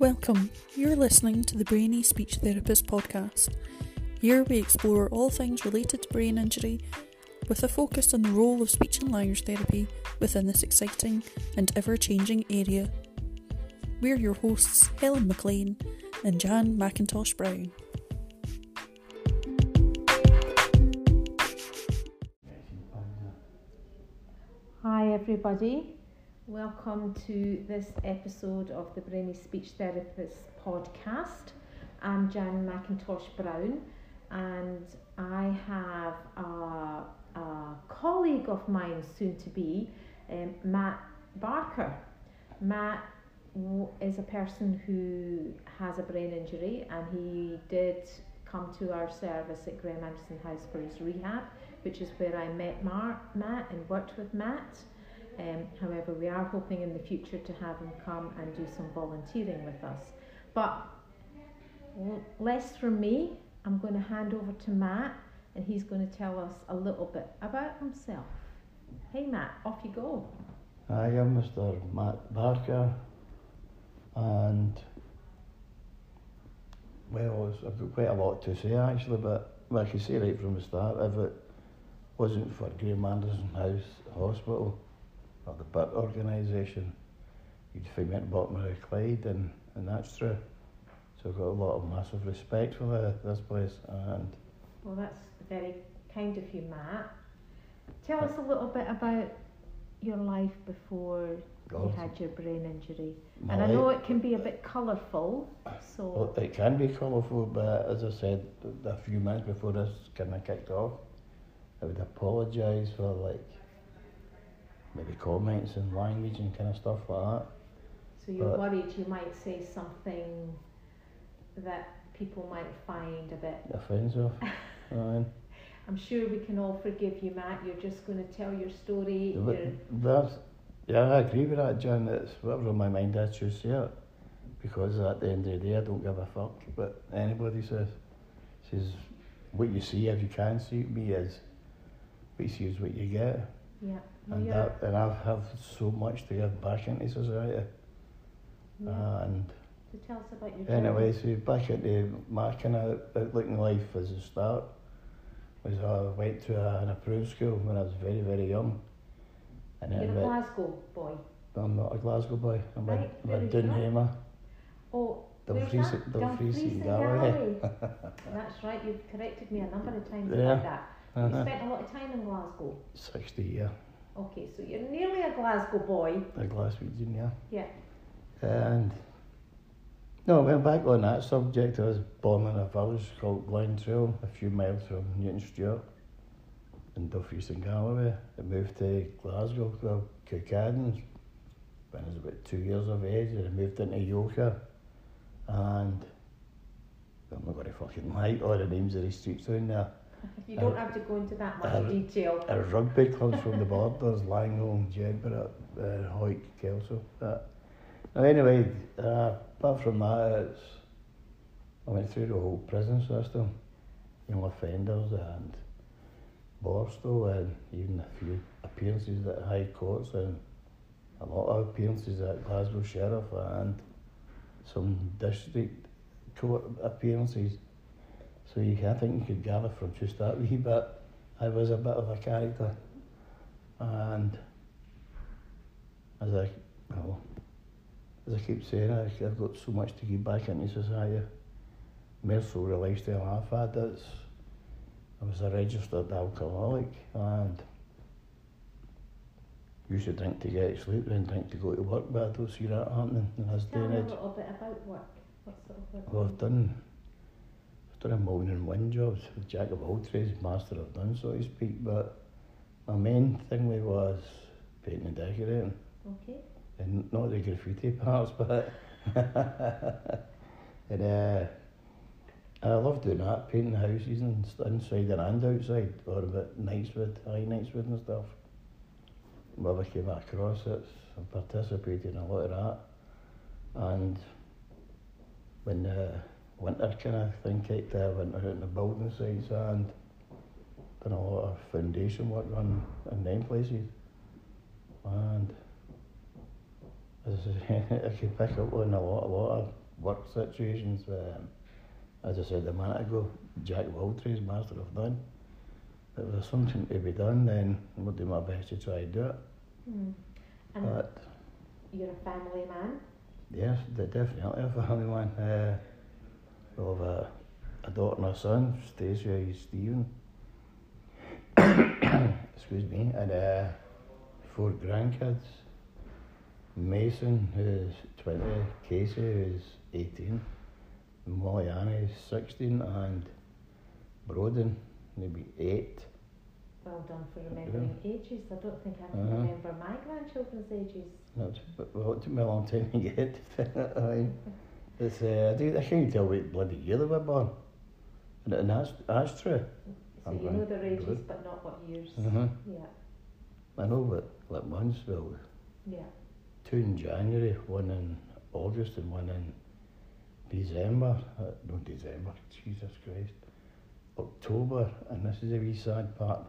Welcome. You're listening to the Brainy Speech Therapist podcast. Here we explore all things related to brain injury with a focus on the role of speech and language therapy within this exciting and ever changing area. We're your hosts, Helen McLean and Jan McIntosh Brown. Hi, everybody. Welcome to this episode of the Brainy Speech Therapist podcast. I'm Jan McIntosh Brown, and I have a, a colleague of mine, soon to be, um, Matt Barker. Matt is a person who has a brain injury, and he did come to our service at Graham Anderson House for his rehab, which is where I met Mar- Matt and worked with Matt. Um, however, we are hoping in the future to have him come and do some volunteering with us. But less from me, I'm going to hand over to Matt and he's going to tell us a little bit about himself. Hey Matt, off you go. Hi, I'm Mr. Matt Barker, and well, I've got quite a lot to say actually, but I can say right from the start, if it wasn't for Graham Anderson House Hospital or the BIT organisation, you'd find me at the bottom of the Clyde, and, and that's true. So I've got a lot of massive respect for the, this place, and Well, that's very kind of you, Matt. Tell us a little bit about your life before you had your brain injury. my And I know it can be a bit colourful, so Well, it can be colourful, but as I said a few minutes before this kind of kicked off, I would apologise for like maybe comments and language and kind of stuff like that. So you're But- worried you might say something that people might find a bit. Offensive. Aye. I'm sure we can all forgive you, Matt. You're just going to tell your story. That's, yeah, I agree with that, John. It's whatever on my mind, I choose to say it. Because at the end of the day, I don't give a fuck But anybody says. Says what you see, if you can see me, is what you see is what you get. Yeah. And you're, that, and I have so much to give back into society. yeah. And so tell us about your journey. anyway, so back into my kind of outlook in life as a start was I went to a, an approved school when I was very, very young. And You're a went- Glasgow boy. I'm not a Glasgow boy, I'm a, Right, I'm a very good. Doonhamer. Oh, Dumfries-? Dumfries Dumfries and Galloway. That's right. You've corrected me a number of times Yeah. about that. You Uh-huh. spent a lot of time in Glasgow. 60 yeah. Okay, so you're nearly a Glasgow boy. a Glaswegian, yeah. Yeah. And no, well, back on that subject, I was born in a village called Glentrool, a few miles from Newton Stewart in Dumfries and Galloway. I moved to Glasgow, well, Kilcadden, when I was about two years of age, and I moved into Yoker. And I'm not going to fucking lie, all the names of the streets down there. You don't have to go into that much uh, detail. Our rugby clubs from the borders, Langholm, Jedburgh, uh, Hawick, Kelso. Uh, now anyway, uh, apart from that, it's, I went through the whole prison system, young offenders and Borstal and even a few appearances at high courts and a lot of appearances at Glasgow Sheriff and some district court appearances. So you, I think you could gather from just that wee bit, I was a bit of a character. And as I, well, as I keep saying, I, I've got so much to give back into society. So the lifestyle I've had, it's, I was a registered alcoholic and used to drink to get to sleep and drink to go to work, but I don't see that happening in this day Tell and me a age. little bit about work. What sort of work? Well, I've done, done a million and one jobs, jack of all trades, master of none, so to speak. But my main thing with was painting and decorating, Okay. and not the graffiti parts, but and uh, I love doing that, painting houses and inside and outside, or about Knightswood, high Knightswood and stuff. Whenever I came across it, I participated in a lot of that, and when the winter kind of thing kicked in, I went out in the building sites and done a lot of foundation work on in them places. And as I I could pick up on a lot, a lot of work situations. Um, as I said a minute ago, Jack all master of none. If there's something to be done, then I'll do my best to try and do it. Mm. And But you're a family man. yes, de- definitely a family man. Uh, we have a, a daughter and a son, Stacey, he's Stephen. Excuse me, and uh, four grandkids. Mason, who's 20, Casey, who's 18, Molly Ann is 16, and Broden, maybe 8. Well done for remembering ages. I don't think I can Uh-huh. remember my grandchildren's ages. Not, well, it took me a long time to get it's, uh, I, do, I can't tell what bloody year they were born. And, and that's, that's true. So I'm you know their ages, good. but not what years. Uh-huh. Yeah, I know what, like months, well, yeah. two in January, one in August, and one in December. Uh, no, December, Jesus Christ. October, and this is a wee sad part.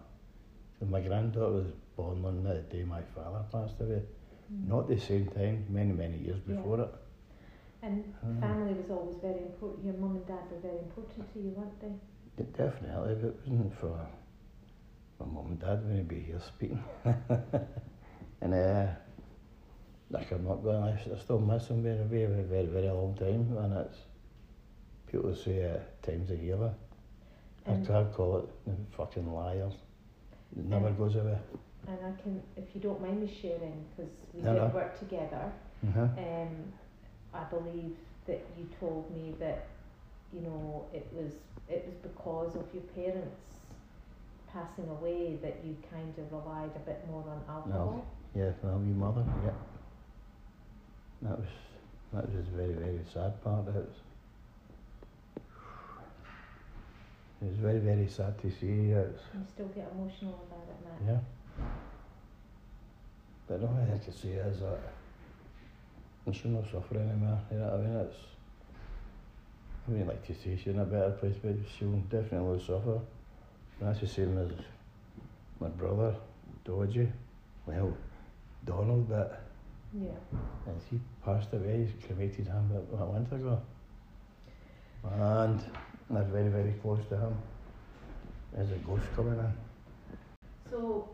So my granddaughter was born on the day my father passed away. Mm. Not the same time, many, many years Yeah. before it. And Uh, family was always very important. Your mum and dad were very important to you, weren't they? de- definitely, if it wasn't for my mum and dad, wouldn't be here speaking. and uh, like I'm not going, I I still miss them very, very, very, very long time. And it's people say uh, times a healer. I And, can't call it the fucking liars. It never And- goes away. and I can, if you don't mind me sharing, because we No, did no. work together. Uh-huh. Um, I believe that you told me that, you know, it was it was because of your parents passing away that you kind of relied a bit more on alcohol. Yeah, my wee mother, yeah. That was that was a very, very sad part. Of it was, it was very, very sad to see. It was, You still get emotional about it, Matt. yeah. But thing I can say is that Should not suffer eh, anymore. You know what I mean? It's, I mean, like to say she's in a better place, but she'll definitely suffer. And that's the same as my brother, Dodgy. Well, Donald, but Yeah. and he passed away, he cremated him about a month ago. And they're very, very close to him. There's a ghost coming in. So,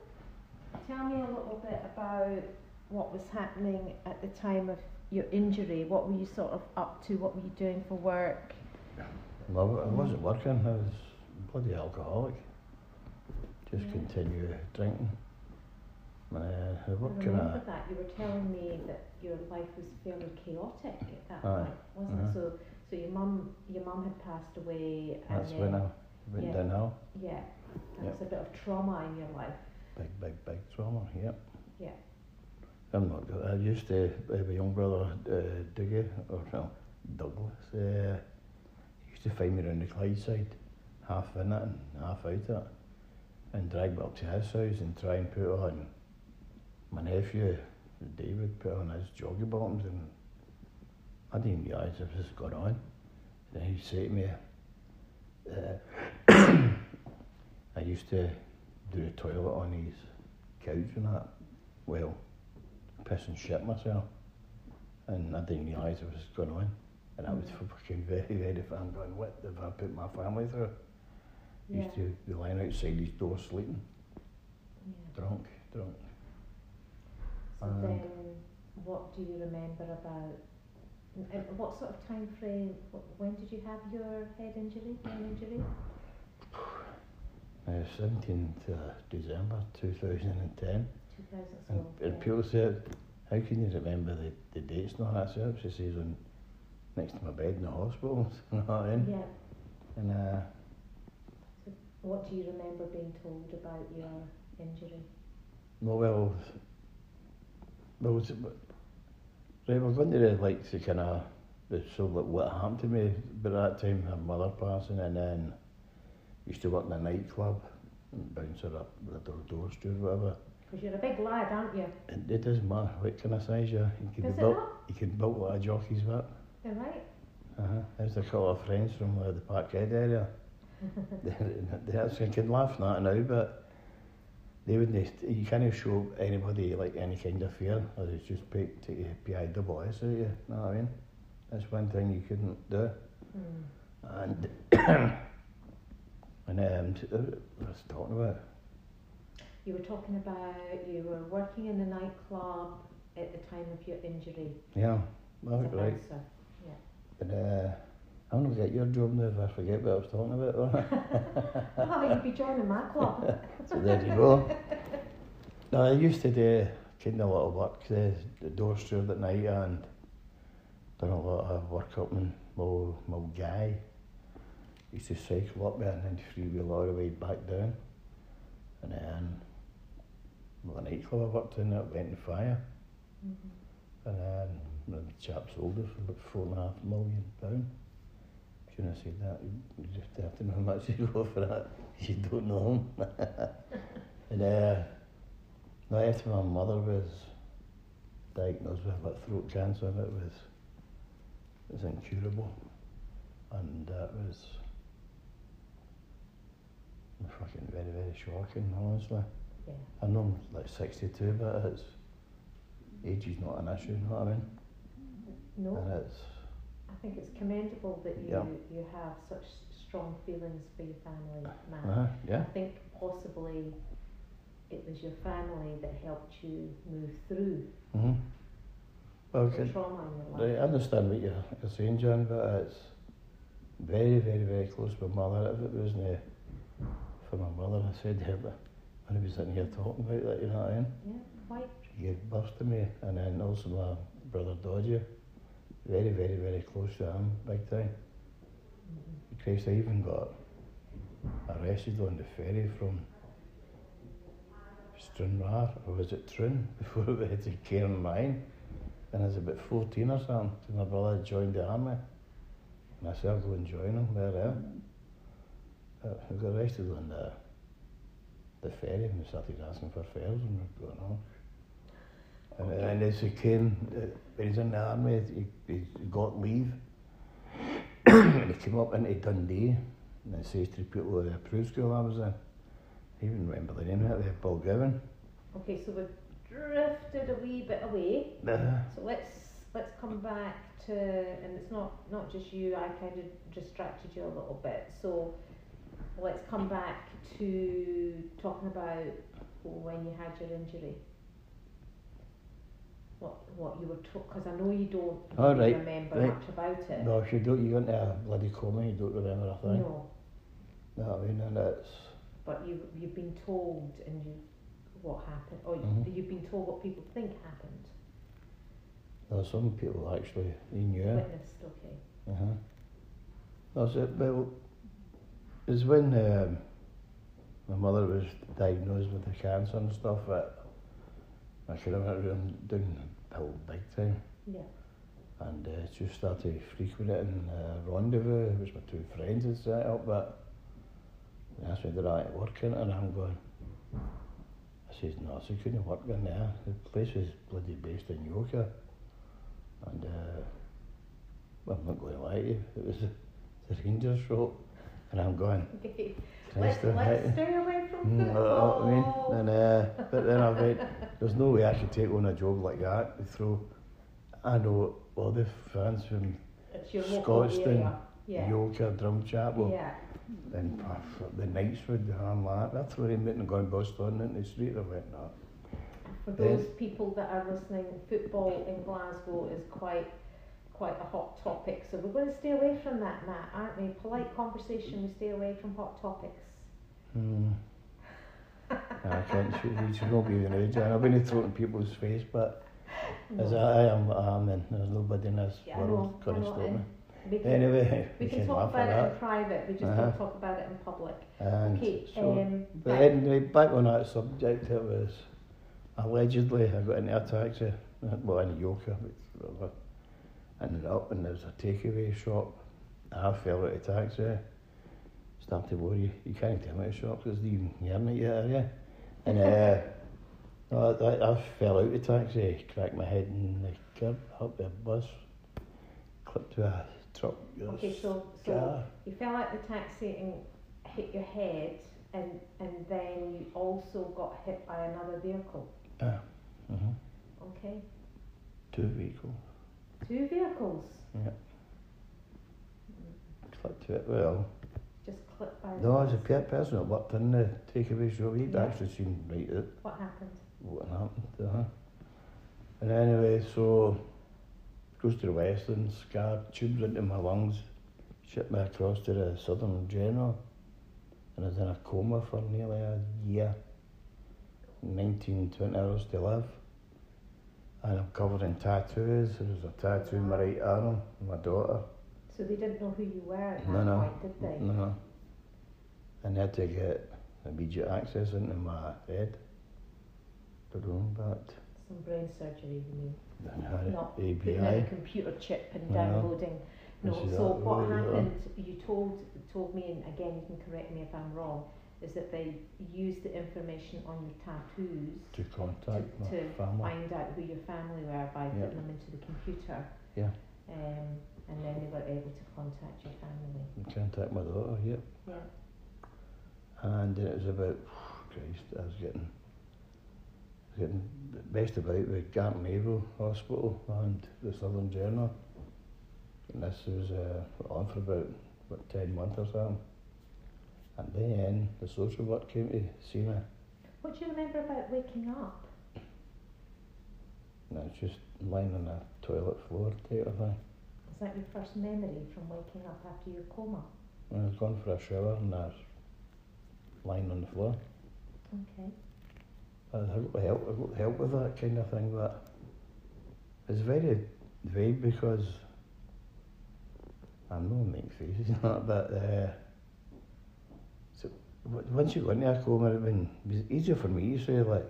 tell me a little bit about what was happening at the time of your injury. What were you sort of up to? What were you doing for work? Well, I wasn't working, I was bloody alcoholic. Just Yeah. continue drinking. Uh, I I worked in remember a, that you were telling me that your life was fairly chaotic at that Aye. point, wasn't Uh-huh. it? So, so your mum, your mum had passed away, and that's then when I went yeah. downhill. yeah, that Yeah. was a bit of trauma in your life. Big, big, big trauma, yep. Yeah. I'm not good. I used to have a young brother, uh, Dougie, or no, Douglas. Uh, he used to find me around the Clydeside, half in it and half out it, and drag me up to his house and try and put on my nephew, David, put on his joggy bottoms, and I didn't realise this was going on. Then he'd say to me, uh, I used to do the toilet on his couch and that. Well, piss and shit myself. And I didn't realise it was going on. And I was Mm. fucking very, very fan going, what have I put my family through? Yeah. Used to be lying outside his door sleeping, yeah. drunk, drunk. So And- then, what do you remember about? and- and what sort of time frame? When did you have your head injury, brain injury? Uh, 17th uh, December 2010. So. And, and yeah. people said, how can you remember the, the dates and all that stuff? She says, on, next to my bed in the hospital. you know what I mean? Yeah. And uh, What do you remember being told about your injury? No, well, well, it's- right, we're going to the, like the kind of the so like what happened to me. But at that time, my mother passing, and then used to work in a nightclub, and bouncer up the door, door steward, whatever. Because you're a big lad, aren't you? It, it doesn't matter what kind of size you are. You can Does be it built. not? You can build like a jockey's whip. You're right. Uh-huh. There's a couple of friends from uh, the Parkhead area. they, they actually can laugh at that now, but they wouldn't. You can't show anybody like any kind of fear, or it's just take take PI double S out of you. Know what I mean? That's one thing you couldn't do. Mm. And and um, uh, I was talking about. You were talking about you were working in the nightclub at the time of your injury. Yeah, as that was bouncer. But uh, I'm gonna get your job now if I forget what I was talking about. Oh, you'd be joining my club. so there you go. No, I used to do kind of a lot of work, uh, the door steward at night and done a lot of work up in Mo, Milngavie. Used to cycle up there and then freewheel all the way back down. And then the nightclub I worked in that went in fire. Mhm. And then the chap sold it for about four and a half million pound. Shouldn't have said that. You you just have to know how much you go for that. You don't know him. and uh, no, after my mother was diagnosed with like throat cancer, and it was it was incurable, and that was fucking very very shocking, honestly. Yeah. I know I'm like 62, but it's age is not an issue, you know what I mean? No, And it's I think it's commendable that you Yeah. you have such strong feelings for your family, Matt. uh yeah. I think possibly it was your family that helped you move through Mm-hmm. Well, the trauma in your I understand what you're, you're saying, John, but it's very, very, very close to my mother. If it wasn't for my mother, I said but when I was sitting here talking about that, you know what I mean? Yeah, quite. She gave birth to me, and then also my brother Dodger, very, very, very close to him, big time. Mhm. Christ, I even got arrested on the ferry from Stranraer, or was it Trin, before we had to Cairnryan. And I was about 14 or something, so my brother joined the army. And I said, I'll go and join him, there, there. But I got arrested on the, the ferry and we started asking for fares and were going on. And, and as he came, when he was in the army, he, he got leave. and he came up into Dundee and it says to the people of the approved school I was in. I even remember the name of it, Balgowan. Okay, so we've drifted a wee bit away. Uh, So let's let's come back to, and it's not not just you. I kind of distracted you a little bit. So let's come back to talking about when you had your injury. What what you were told? Because I know you don't Oh, right, remember right. much about it. no, if you don't, you go into a bloody coma, you don't remember a thing. No, what I mean? And it's, but you you've been told, and you what happened, or Mhm. you've been told what people think happened. were some people actually, they knew. Witnessed, okay. Uh-huh. That's it. Well, it's when um, my mother was diagnosed with the cancer and stuff that I could have went down the pill big time. Yeah. And uh, just started frequenting uh, Rendezvous, which my two friends had set up, but they asked me did I work in it, and I'm going, I says, no, so couldn't work in there. The place was bloody based in Yoker. And, uh, I'm not going to lie to you, it was the, the Rangers shop, and I'm going, Let's, let's stay away from Mm, you know I mean? football. And, uh, but then I went, there's no way I could take on a job like that. They throw, I know all the fans from It's your local Scotstoun, area. Yeah. Yoker, Drumchapel, Yeah. uh, the Knightswood, that. They're throwing it and going bust on in the street. I went, no. For Then- those people that are listening, football in Glasgow is quite quite a hot topic. So we're going to stay away from that, Matt, aren't we? Polite conversation. We stay away from hot topics. Hmm. I can't shoot you should not be out. I've been throwing people's face, but as No. I am, I am, and there's nobody in this Yeah, world going to stop me. we can, Anyway, we can talk about it that. in private. We just Uh-huh. don't talk about it in public. And Okay. so, um, but right. anyway, back on that subject, it was allegedly I got into a taxi, uh, well, in Yoker, but whatever, ended up and there was a takeaway shop. I fell out of taxi, started to worry. You can't tell me the shop because they even hearing it yet, are you? And uh, I, I fell out of taxi, cracked my head in the curb, up the bus, clipped to a truck. Okay, so so car. you fell out the taxi and hit your head, and and then you also got hit by another vehicle. Uh, mhm. Okay. Two vehicles. Two vehicles. Yeah. Clipped to it. Well, Just clipped by. no, as a pe- person that worked in the takeaway shop, he'd Yeah. actually seen right out What happened? what happened. Uh-huh. And anyway, so goes to the Western, scarred tubes into my lungs, shipped me across to the Southern General, and I was in a coma for nearly a year. 19, 20 hours to live. And I'm covered in tattoos. There's a tattoo in my right arm, my daughter. So they didn't know who you were at that No, no. point, did they? No. And they had to get immediate access into my head. Don't know, but Some brain surgery, you mean? had Not putting in ABI. a computer chip and No. downloading. No. So what happened? You told told me, and again, you can correct me if I'm wrong. Is that they use the information on your tattoos to contact to, to family. find out who your family were by Yeah. putting them into the computer. Yeah. Um, and then they were able to contact your family. and contact my daughter, yep. Yeah. And it was about, Christ, I was getting, I was getting best about with Gartnavel Hospital and the Southern General. And this was uh, on for about, what, 10 months or something. And then the social work came to see me. What do you remember about waking up? Was just lying on the toilet floor type of thing. Is that your first memory from waking up after your coma? I was going for a shower and I was lying on the floor. Okay. I got help, I got help with that kind of thing, but it's very vague because I'm not making faces and that, but uh, once you go into a coma, it was easier for me to say, like,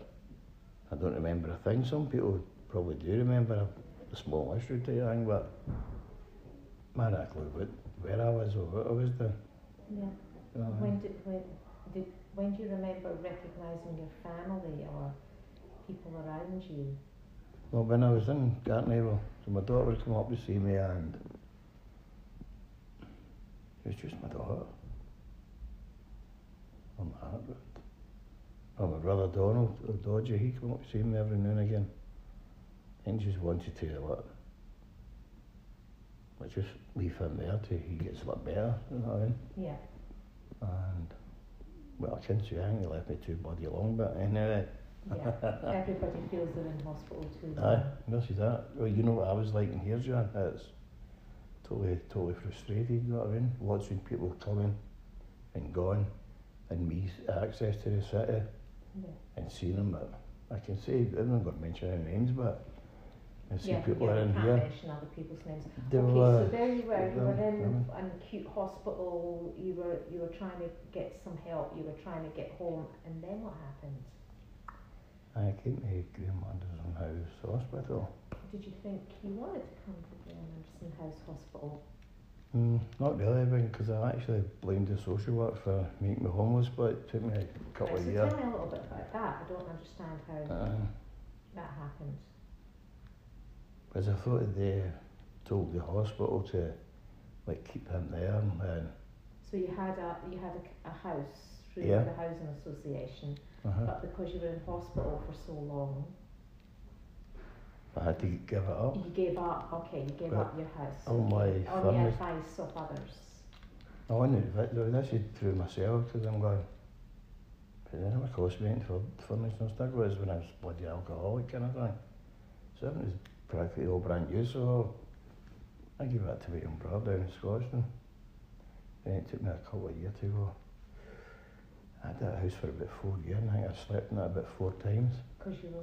I don't remember a thing. Some people probably do remember a, small history type thing, but man, I clue what, where I was or what I was doing. Yeah. You know, When did when did when do you remember recognizing your family or people around you? Well, when I was in Gartnavel, so my daughter would come up to see me and it was just my daughter. I'm heart with. Oh, my brother Donald, uh, Dodger, he come up to see me every now and again. And just wanted to, like, like just leave him there till he gets a lot better, you know what I mean? Yeah. And, well, I can't say I think he left me too bloody long, but anyway. Yeah. Everybody feels they're in hospital too. Aye, is that. Well, you know what I was like in here, John? It's totally, totally frustrated, you know what I mean? Watching people coming and going and me access to the city Yeah. and seeing them. But I can say, I'm not going to mention any names, but I see yeah, people yeah, are in can't here. mention other people's names. They okay, were, so there you were. You were in an acute hospital. You were you were trying to get some help. You were trying to get home, and then what happened? I came to Graham Anderson House Hospital. Did you think you wanted to come to the Anderson House Hospital? Mm, not really, because I actually blamed the social work for making me homeless, but it took me a couple Right, of so years. tell me a little bit about that. I don't understand how Uh, that happened. Because I thought they told the hospital to like keep him there and So you had a you had a, a house through Yeah. the housing association, uh but because you were in hospital for so long, I had to give it up. you gave up. Okay, you gave But up your house. all my on the advice of others. I wanted to do this is through myself because I'm going. But then it cost me for furniture and stuff was when I was bloody alcoholic kind of thing. So it was practically all brand new. So I gave it to my own brother down in Scotland. Then it took me a couple of years to go. I had that house for about four years and I think I slept in it about four times Because you were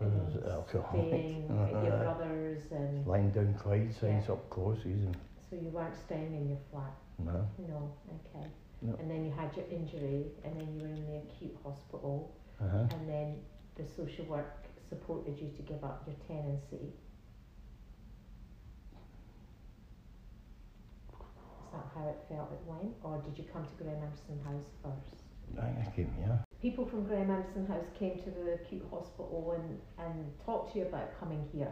I alcoholic. staying at your brother's, and lying down Clyde sides Yeah. up closes and so you weren't staying in your flat. no. No, okay. No. And then you had your injury, and then you were in the acute hospital, Uh-huh. and then the social work supported you to give up your tenancy. Is that how it felt it went, or did you come to Graham Anderson House first? I I came here. People from Graham Anderson House came to the acute hospital and, and talked to you about coming here.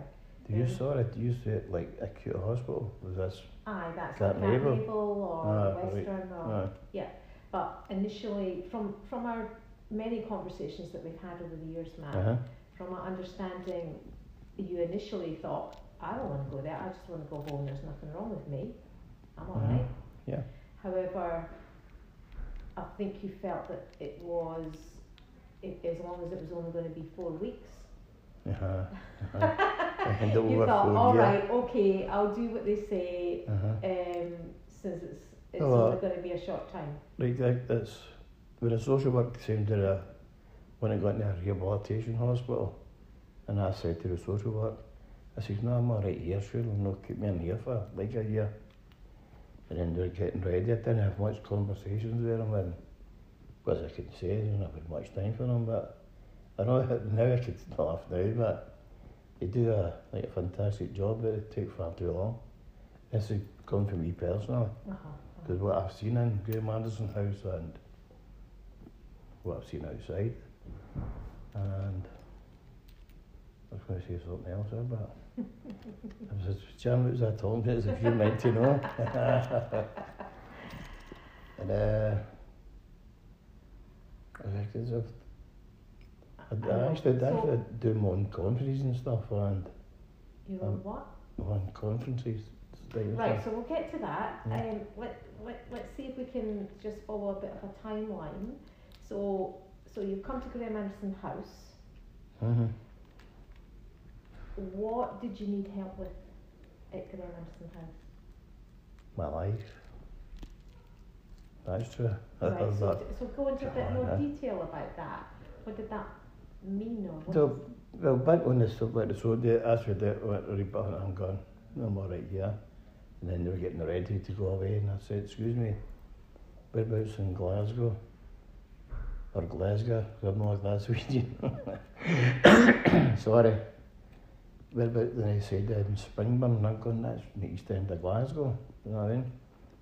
Do you saw it? Do you say it like acute hospital? Was this? Aye, that's Cat like Naval? Or Ah, right. Western or Uh, But initially, from from our many conversations that we've had over the years, Matt, uh-huh. from our understanding, you initially thought I don't want to go there. I just want to go home. There's nothing wrong with me. I'm all Mhm. right. Yeah. However, I think you felt that it was, i as long as it was only going to be four weeks. Uh-huh. uh-huh. You thought, all year. right, okay, I'll do what they say, Uh-huh. um, since it's it's Oh, only uh, going to be a short time. Like that, that's when a social work came to the when I got into a rehabilitation hospital, and I said to the social work, I said, "No, I'm all right here. Sure, they'll not keep me in here for like a year." And then they were getting ready. I didn't have much conversations with them, and because I could say, I didn't have much time for them. But I know now I could laugh now, but they do a like a fantastic job. But it take far too long. This is coming from me personally. Uh-huh. Because what I've seen in Graham Anderson House and what I've seen outside, and I was going to say something else but I was just, Jan, what was I talking about? As if you meant to know. and uh, I a, I, I actually did So- do my own conferences and stuff, and You know um, what? on conferences. Right, stuff. so we'll get to that. Yeah. Um, let, let, let's see if we can just follow a bit of a timeline. So, so you've come to Graham Anderson House. Mhm. What did you need help with at Graham Anderson House? My life. That's true. Right, so, That- so go into a bit more then. Eh? detail about that. What did that mean or? So, well, back on the subject, the so they asked me that, to and I'm gone, I'm all right here. And then they were getting ready to go away and I said, excuse me, whereabouts in Glasgow? Or Glasgow? I'm not Glaswegian. Sorry. Whereabouts, then he said, in Springburn, I'm going, that's in the east end of Glasgow, you know what I mean?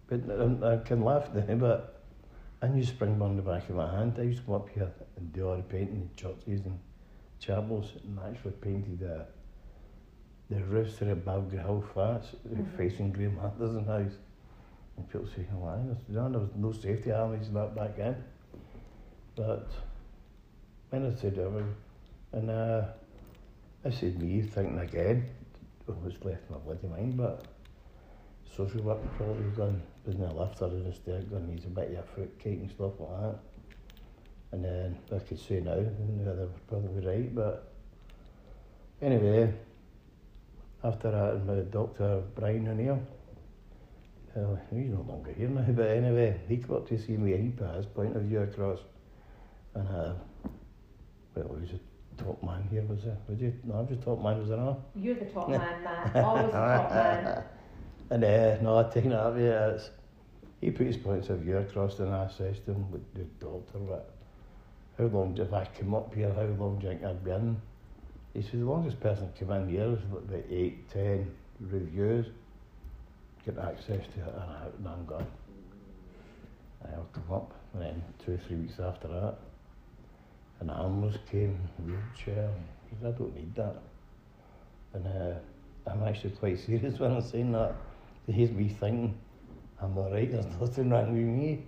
But I, I can laugh now, but I knew Springburn in the back of my hand. I used to come up here and do all the painting in churches and chapels and actually painted the, the roofs to the Balgrayhill flats Mhm. facing Graham Anderson House. And people say, oh, there's, you know, there was no safety harnesses and that back then. But when I said over, and uh, I said me thinking again, was left in my bloody mind, but social work probably gone, wasn't a lifter in the stair, gone needs a bit of fruitcake and stuff like that. And then I could say now, they were probably right, but anyway, after that, my doctor Brian O'Neill, uh, he's no longer here now, but anyway, he got to see me he put his point of view across. And uh, well, he was top man here, was he? Was he? No, I was top man, was I not? You're the top man, Matt. Always the top man. And uh, no, I take that away. It's, he put his points of view across and I says to him, with the doctor, what, how long did I come up here, how long do you think I'd be in? He says, the longest person to come in here is about eight, ten reviews, get access to it, and, I, and I'm gone. I'll come up, and then two or three weeks after that, an ambulance came, wheelchair, he said, I don't need that. And uh, I'm actually quite serious when I'm saying that. Here's me thinking, I'm alright, there's nothing wrong with me.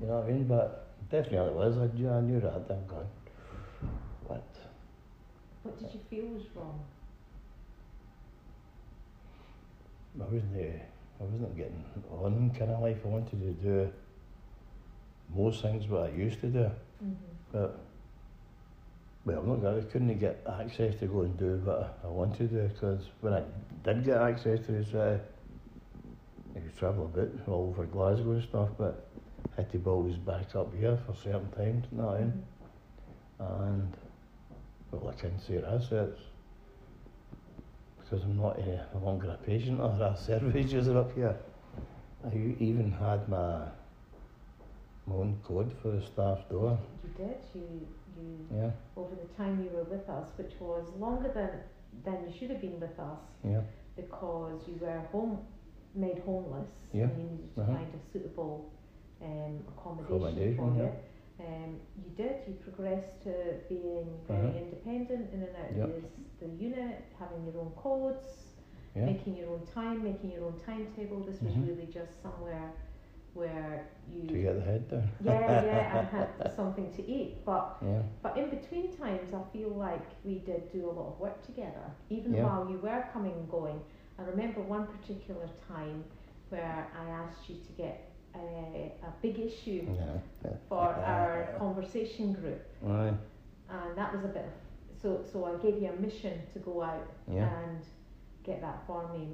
You know what I mean? But definitely it was, I, knew- I knew that, I'm gone. But What did you feel was wrong? I wasn't, uh, I wasn't getting on kind of life. I wanted to do most things what I used to do. Mm-hmm. But, well, not that I couldn't get access to go and do what I wanted to do because when I did get access to the city, I could travel a bit all over Glasgow and stuff, but I had to always back up here for certain times, mean? And, well, I can't say assets because I'm not uh, no longer a patient or a service user up here. I even had my, my own code for the staff door, did. You you yeah, over the time you were with us, which was longer than than you should have been with us, yeah. because you were home made homeless Yeah, and you needed to uh-huh. find a suitable um, accommodation, for yeah. you. Um, you did. You progressed to being very Uh-huh. independent in and out Yep. of this, the unit, having your own codes, Yeah. making your own time, making your own timetable. This was Mhm. really just somewhere where you To get the head down. yeah yeah and had something to eat. But Yeah. but in between times, I feel like we did do a lot of work together, even Yeah. while you were coming and going. I remember one particular time where I asked you to get a, a big issue Yeah. for our conversation group, Aye. and that was a bit of so. So I gave you a mission to go out and get that for me,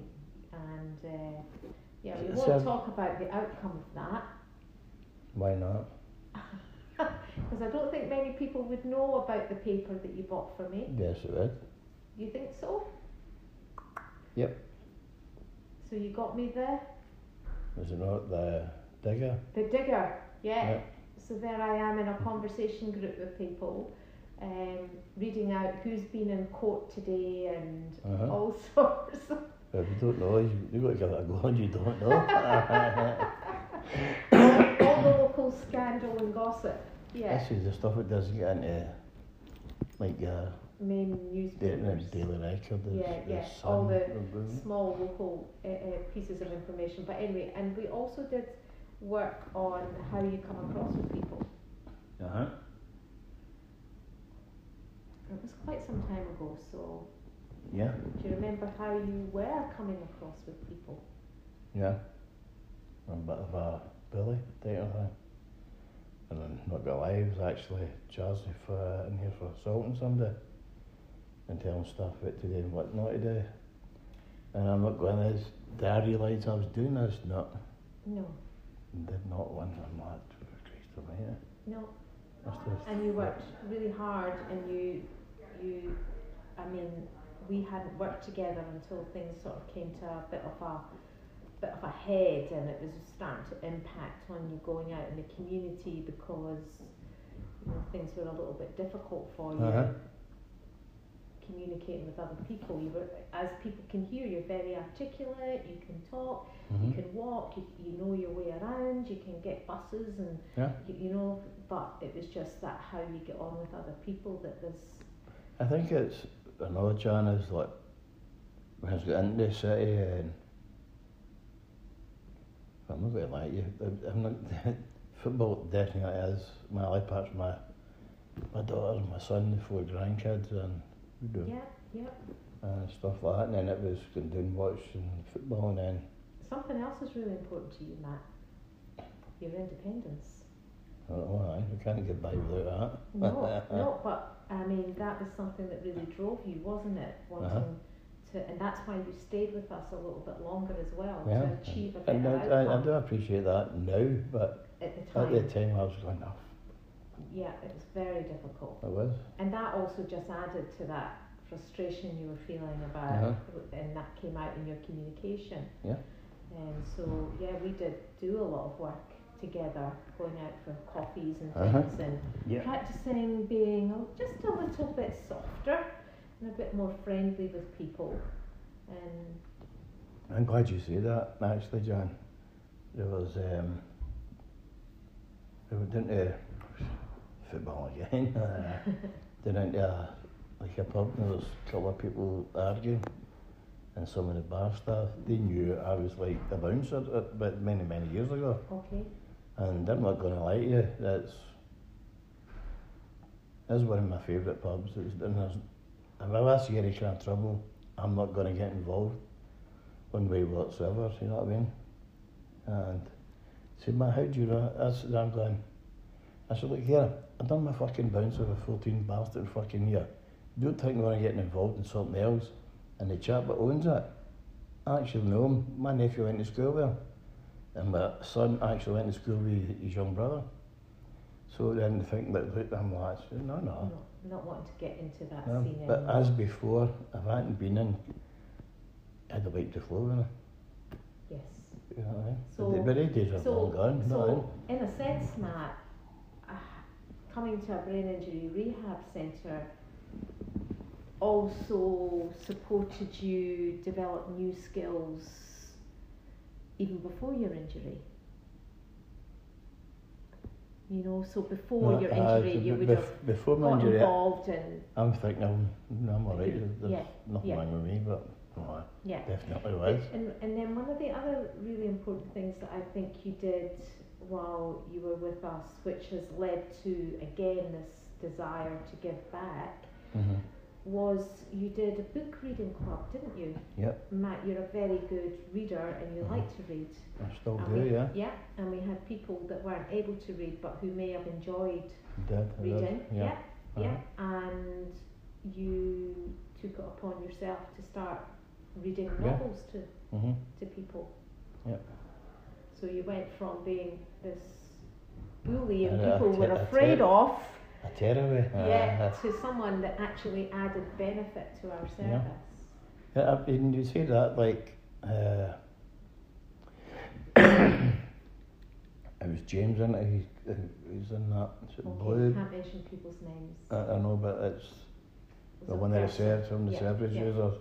and uh, yeah, we So- won't talk about the outcome of that Why not? because I don't think many people would know about the paper that you bought for me. Yes, it would. You think so? Yep. So you got me the Was it not the digger? the digger, yeah. Yeah. So there I am in a conversation group with people, um, reading out who's been in court today and Uh-huh. all sorts. If you don't know, you, you've got to give it a go and you don't know. all, the local scandal and gossip. Yeah, This is the stuff that doesn't get into, like, uh, main the, newspapers. Daily Record, the, Yeah, the yeah, all the small local uh, uh, pieces of information. But anyway, and we also did work on how you come across with people. Uh-huh. It was quite some time ago, so Yeah, do you remember how you were coming across with people? yeah. I'm a bit of a bully type of thing. And I'm not gonna lie, I was actually charged for in here for assaulting somebody and telling staff what to do and what not to do. And I'm not going as did I realise I was doing this? No. No, Did not one I'm like Christ almighty. no. And you worked really hard, and you, you, I mean, we hadn't worked together until things sort of came to a bit of a, bit of a head, and it was starting to impact on you going out in the community because, you know, things were a little bit difficult for you. Uh-huh. Communicating with other people, you were, as people can hear, you're very articulate. You can talk, Mhm. you can walk, you, you know your way around. You can get buses and Yeah. you, you know, but it was just that how you get on with other people that was I think it's another Jan is like when I got into the city and I'm not going to lie to you. I- I'm not football definitely is my life part's my my daughter, my son, the four grandkids, and we do yeah, yeah. and stuff like that. And then it was going down watching football, and then Something else is really important to you, Matt. Your independence. oh, we can't get by without that. No, no, but I mean that was something that really drove you, wasn't it? Wanting Uh-huh. to, and that's why you stayed with us a little bit longer as well Yeah. to achieve a better And I, I, I do appreciate that now, but at the at time. the time I was going, oh, Yeah, it was very difficult. it was. And that also just added to that frustration you were feeling about, Uh-huh. and that came out in your communication. Yeah. And so, yeah, we did do a lot of work together, going out for coffees and Uh-huh. things, and Yeah. practicing being just a little bit softer and a bit more friendly with people. And I'm glad you say that, actually, John. There was, um, we went into football again, uh, went into a, like a pub, and there was a couple of people arguing, and some of the bar staff, they knew I was like a bouncer, uh, but many, many years ago. okay, And I'm not going to lie to you, that's, that's one of my favourite pubs. It's, and if I any kind of trouble, I'm not going to get involved one way whatsoever, you know what I mean? And said, man, how do you know? That's, I'm going, I said, look here, I've done my fucking bounce with a 14 bastard fucking year. Don't think I'm going to get involved in something else. And the chap that owns it, I actually know him. My nephew went to school there. And my son actually went to school with his young brother. So then think that look, I'm like, no, no. not, not wanting to get into that no. scene But anymore. as before, if I hadn't been in, I'd have wiped the floor yes. You know I mean? So- but the but days are So, long gone. I mean? in a sense, Matt, uh, coming to a brain injury rehab centre also supported you develop new skills even before your injury. You know, so before No, your uh, injury, you be- would bef- have Before my got injury, involved and I'm thinking I'm, I'm alright. There's Yeah, nothing yeah. wrong with me, but no, yeah. definitely was. And, and then one of the other really important things that I think you did while you were with us, which has led to again this desire to give back, was you did a book reading club, didn't you? Yep, Matt, you're a very good reader and you Mhm. like to read. I still And do, we, yeah. Yeah, and we had people that weren't able to read but who may have enjoyed Did, I did, reading. yeah. yeah, Uh-huh. and you took it upon yourself to start reading Yeah. novels to, hmm to people. Yeah. So you went from being this bully and And people were afraid of, Yeah, to someone that actually added benefit to our service. Yeah, I- and you say that like uh, it was James in it. He, uh, he was in that. It Okay, Blue? can't mention people's names. I, I know, but it's the one that I said from the Yeah, service yeah. users,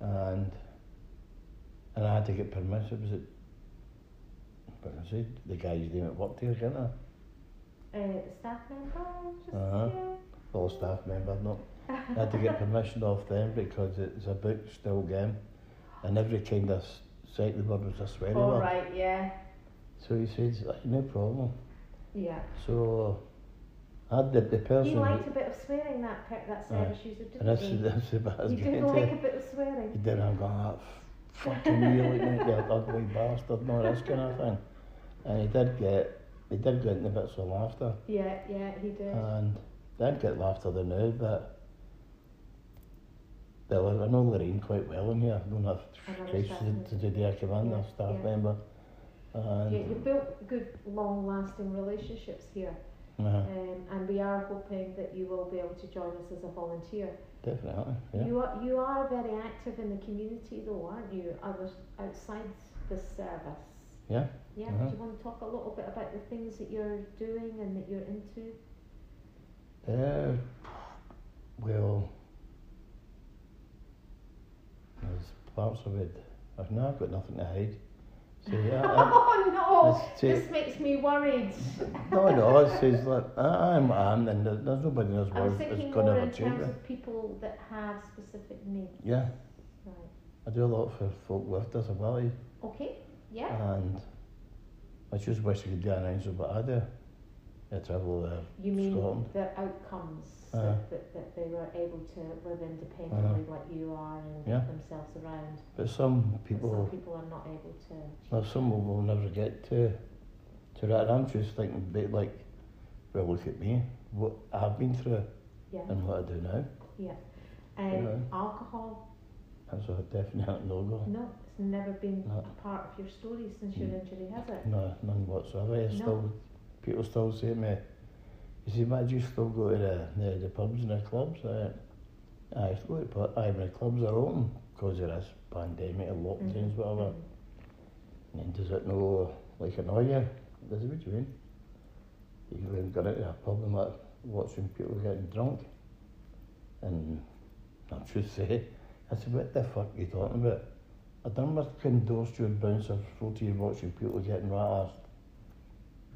and and I had to get permission. Was it? But I said the guys doing it worked here, didn't I? Uh, staff member, just Uh-huh. yeah. All staff member, no. I had to get permission off them because it's a book still game, and every kind of the word was a sweary All word. right, yeah, So he says, no problem. yeah. So I had the, the person, You liked a bit of swearing that pe- that service user, and didn't that's, you? that's the was You did like to. a bit of swearing. He did, I'm going, ah, fucking you, like, you ugly bastard, no, this kind of thing. And he did get, he did get into bits of laughter, Yeah, yeah, he did. and did get laughter the now, but well, I know Lorraine quite well in here. I don't have Christ to, to do the command, Yeah, staff yeah. member. And, yeah, you've built good, long-lasting relationships here, uh, um, and we are hoping that you will be able to join us as a volunteer. definitely, yeah. You are you are very active in the community, though, aren't you? Others outside the service. Yeah. Yeah. Uh-huh. Do you want to talk a little bit about the things that you're doing and that you're into? Uh, well, there's parts of it. I've now got nothing to hide. So, yeah, oh no! This makes me worried. no, no, it says like I'm, I'm and there- there's nobody in this world that's going to ever in change terms it. of people that have specific needs. Yeah, Right. I do a lot for folk with disabilities, Okay. Yeah. and I just wish I could do an answer, but I do. I travel uh, You mean Scotland. their outcomes Uh-huh. that, that, they were able to live independently like you are and Yeah. get themselves around. but some But people, some people are not able to. well, some will, will never get to to that. I'm just thinking, like, well, look at me, what I've been through, Yeah. and what I do now. Yeah, And Yeah. alcohol, That's a definite no go. no, never been No. a part of your story since your Mm. injury, has it? No, none whatsoever. No. Still, people still say to me, you see, Matt, you still go to the, the, the pubs and the clubs? I, I to go to pub, aye, when the clubs are open because of this pandemic and lockdowns, Mhm, whatever. mhm. And then does it no, like, annoy you? Does it, what do you mean? You can go into a pub and like, watching people getting drunk. And I'm just say, I said, what the fuck are you talking about? I done with condosed your bouncer flow to you watching people getting rat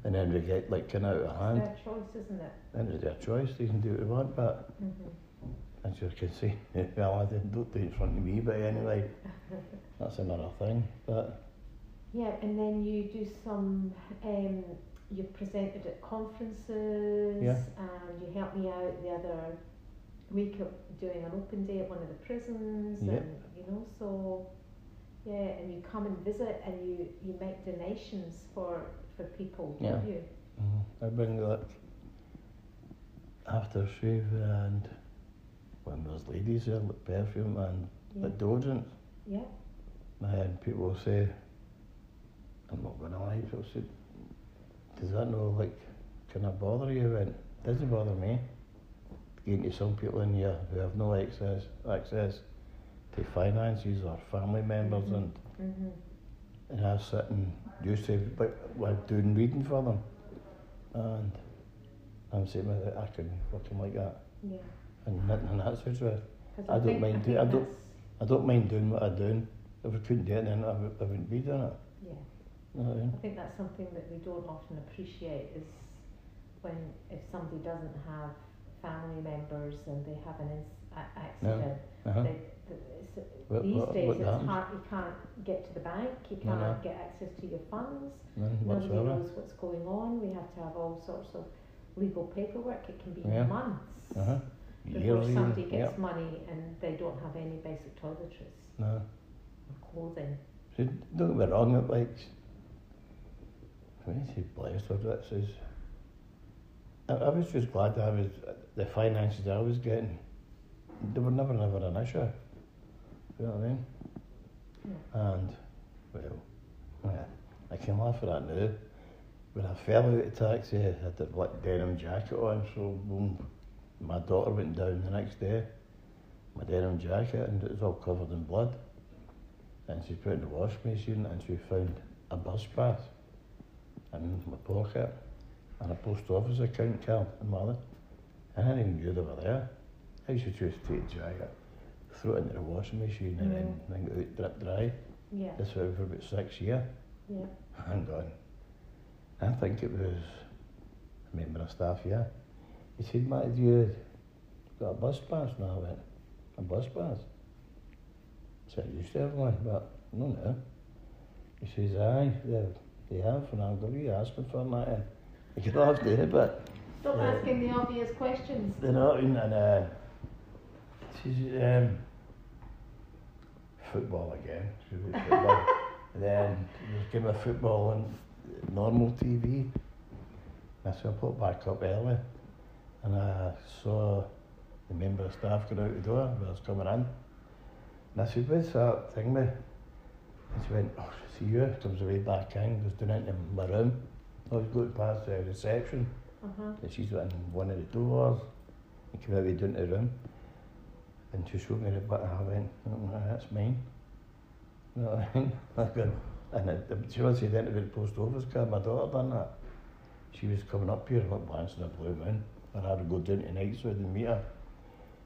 And then they get like kind of out of hand. It's their choice, isn't it? Then it's their choice, they can do what they want, but hmm as you can see, well, I didn't do it in front of me, but anyway, that's another thing. But Yeah, and then you do some. Um, you've presented at conferences, Yeah. and you helped me out the other week of doing an open day at one of the prisons, Yep. and you know, so yeah, and you come and visit, and you you make donations for for people, don't you? mm, I bring like aftershave and when there's ladies there, like perfume and Yeah. like deodorant. Yeah. And people say, I'm not going to lie, people say, does that not like, can I bother you? And it doesn't bother me. Getting to some people in here who have no access access to finances or family members and, Mhm. and I sit and used to but like, doing reading for them. And I'm saying, "Well, I couldn't fucking like that. Yeah. And nothing and that's truth. 'Cause I don't mind think do- I don't- I don't mind doing what I'm doing. If I couldn't do it, then I, would, I wouldn't be doing it. Yeah. I think that's something that we don't often appreciate is when if somebody doesn't have family members and they have an accident, Uh-huh. they, these days it's hard. You can't get to the bank. You No, can't no. get access to your funds. None Nobody whatsoever. knows what's going on. We have to have all sorts of legal paperwork. It can be Yeah. months Uh-huh. before Yearly, somebody gets money and they don't have any basic toiletries No. or clothing. So don't get me wrong, it like when you say blessed or that says I, I was just glad that I was the finances I was getting they were never never an issue. You know what I mean? And well, yeah, I can laugh at that now. When I fell out of taxi, I had a black denim jacket on, so boom, my daughter went down the next day, my denim jacket, and it was all covered in blood. And she put it in the wash machine, and she found a bus pass in my pocket, and a post office account card in my wallet. I didn't even knew they were there. I used to just take a jacket, throw it into the washing machine, and then, then go out drip dry. Yeah, This went for about six years. yeah. Hang on. I think it was a member of staff, yeah. He said, Matt, have you got a bus pass? And I went, a bus pass? I said, I used to have one, but no, no. He says, aye, they, they have, and I'm going, you asking for that? And you have to, but Stop Yeah. asking the obvious questions. they're not in, and uh, she's, um, football again, football. then there's game of football on normal TV. And so I put back up early, and I saw the member of staff go out the door when I was coming in. And I said, what's that thing with? And she went, oh, see you, comes away back in, goes down into my room. I was going past the reception, Uh-huh. and she's went in one of the doors, and came out way down to the room. and to show me what I went, oh, that's mine. You know what I mean, um, and uh, um, it, she was the Identified Post Office card, my daughter done that. She was coming up here like once in a blue moon, and I had to go down to nights with and meet her.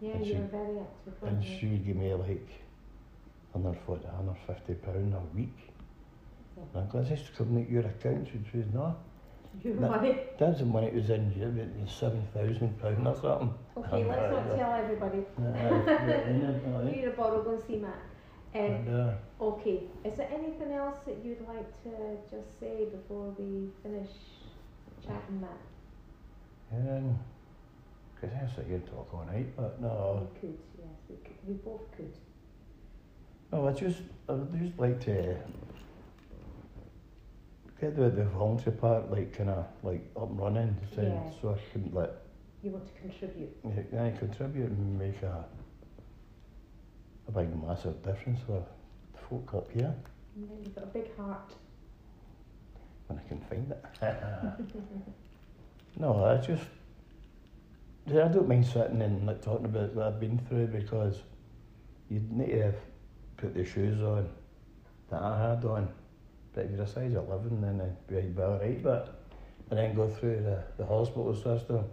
Yeah, and you she, were very active. And you? she would give me like another forty, another fifty pound a week. And I go, is this coming out your account? She says, no. Your that- money. That's the money it was in, you know, seven thousand pound or something. Okay, let's not tell everybody. You need a bottle, go and see Matt. Um, and, uh, okay, is there anything else that you'd like to just say before we finish chatting, Matt? um, cause I sit here and talk all night, but no, We could, yes, we could. We both could. no, I just, I would just like to get the, the volunteer part, like, kinda, like, up and running, so, Yeah. so I can, like, You want to contribute? Yeah, I contribute and make a a big massive difference for the folk up here Yeah, you've got a big heart. when I can find it. no, I just Yeah, I don't mind sitting and like talking about what I've been through because you need to have put the shoes on that I had on. But if you're a size eleven then it'd be, be alright but and then go through the, the hospital system.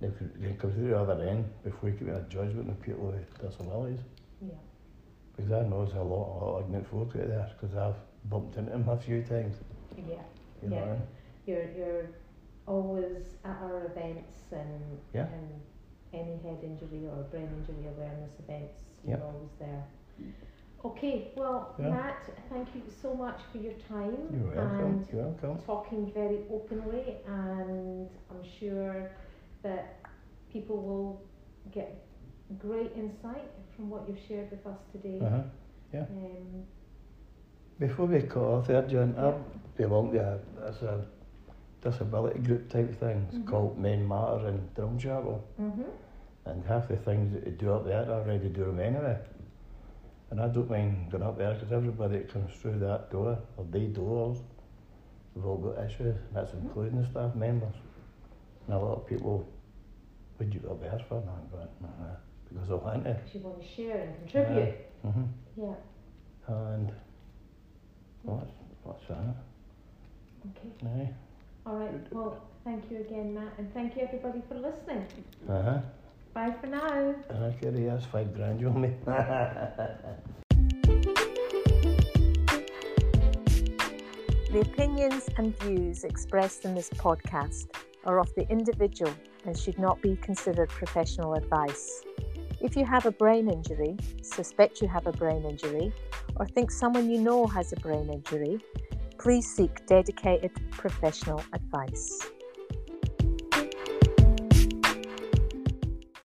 They could you can come through the other end before you can make a judgment of people with disabilities. Yeah. Because I know there's a lot, a lot of ignorant folk out there because I've bumped into them a few times. Yeah. You know Yeah. I mean? You're you're always at our events and Yeah. and any head injury or brain injury awareness events, you're Yep. always there. Okay, well, Yeah. Matt, thank you so much for your time You're welcome. and You're welcome. talking very openly, and I'm sure that people will get great insight from what you've shared with us today. Uh-huh. Um, Before we cut off there, Jan, Yeah. I belong to a, that's a disability group type thing. It's Mhm. called Men Matter in Drumchapel. mhm. And half the things that they do up there, I already do them anyway. And I don't mind going up there because everybody that comes through that door, or they doors, they've all got issues. And that's including the staff members. And a lot of people, would you go up there for? And I'm going, nah, because I want to. Because you want to share and contribute. hmm Yeah. And what's, what's that? Okay. Aye. All right. Well, thank you again, Matt, and thank you everybody for listening. Uh-huh. Bye for now. And I carry that's five grand on me. The opinions and views expressed in this podcast are of the individual and should not be considered professional advice. If you have a brain injury, suspect you have a brain injury, or think someone you know has a brain injury, please seek dedicated professional advice.